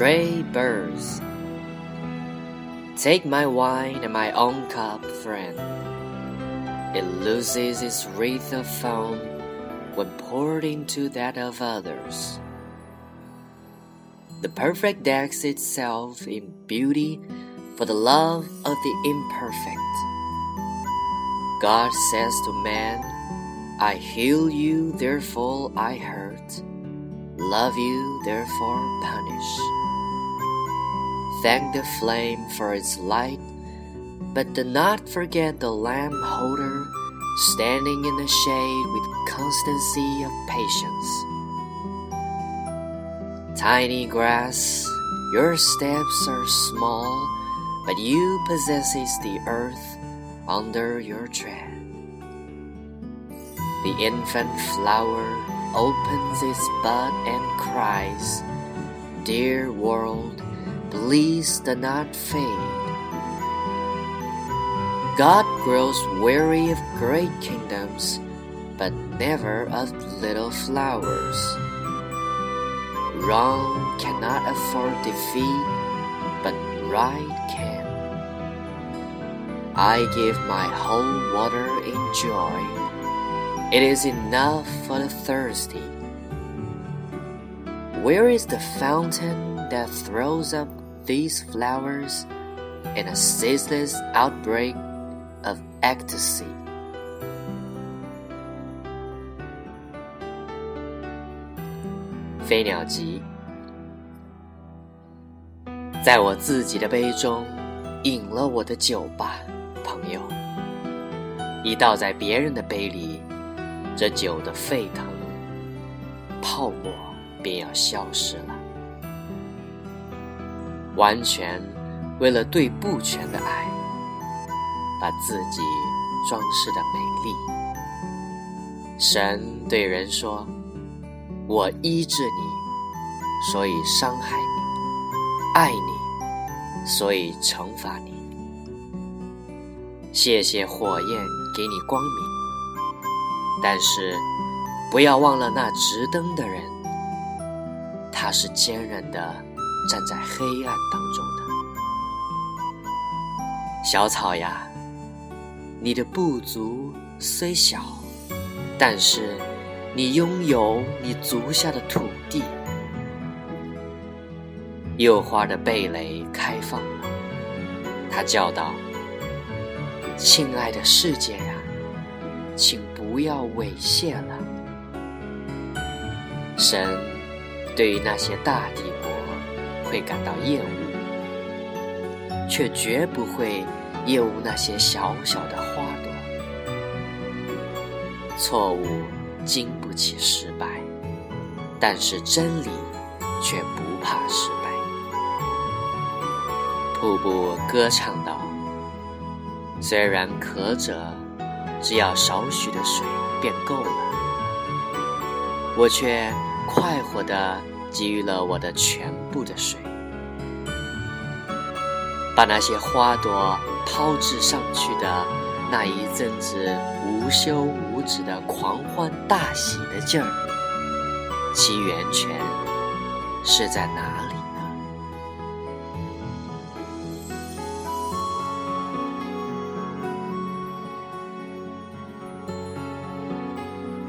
stray birds. Take my wine and my own cup, friend. It loses its wreath of foam when poured into that of others. The perfect decks itself in beauty for the love of the imperfect. God says to man, I heal you, therefore I hurt. Love you, therefore punish. Thank the flame for its light, but do not forget the lamp holder standing in the shade with constancy of patience. Tiny grass, your steps are small, but you possesses the earth under your tread. The infant flower opens its bud and cries, Dear world, please do not fade. God grows weary of great kingdoms, but never of little flowers. Wrong cannot afford defeat, but right can. I give my whole water in joy it is enough for the thirsty. Where is the fountain that throws up these flowers in a ceaseless outbreak of ecstasy? 飞鸟集，在我自己的杯中饮了我的酒吧，朋友。一倒在别人的杯里。这酒的沸腾，泡沫便要消失了。完全为了对不全的爱，把自己装饰的美丽。神对人说：“我医治你，所以伤害你；爱你，所以惩罚你。谢谢火焰给你光明。”但是，不要忘了那执灯的人，他是坚韧的，站在黑暗当中的。小草呀，你的不足虽小，但是你拥有你足下的土地。幼花的蓓蕾开放了，他叫道：“亲爱的世界呀，请。”不要猥亵了。神对于那些大地会感到厌恶，却绝不会厌恶那些小小的花朵。错误经不起失败，但是真理却不怕失败。瀑布歌唱道：“虽然渴者。”只要少许的水便够了，我却快活的给予了我的全部的水，把那些花朵抛掷上去的那一阵子无休无止的狂欢大喜的劲儿，其源泉是在哪里？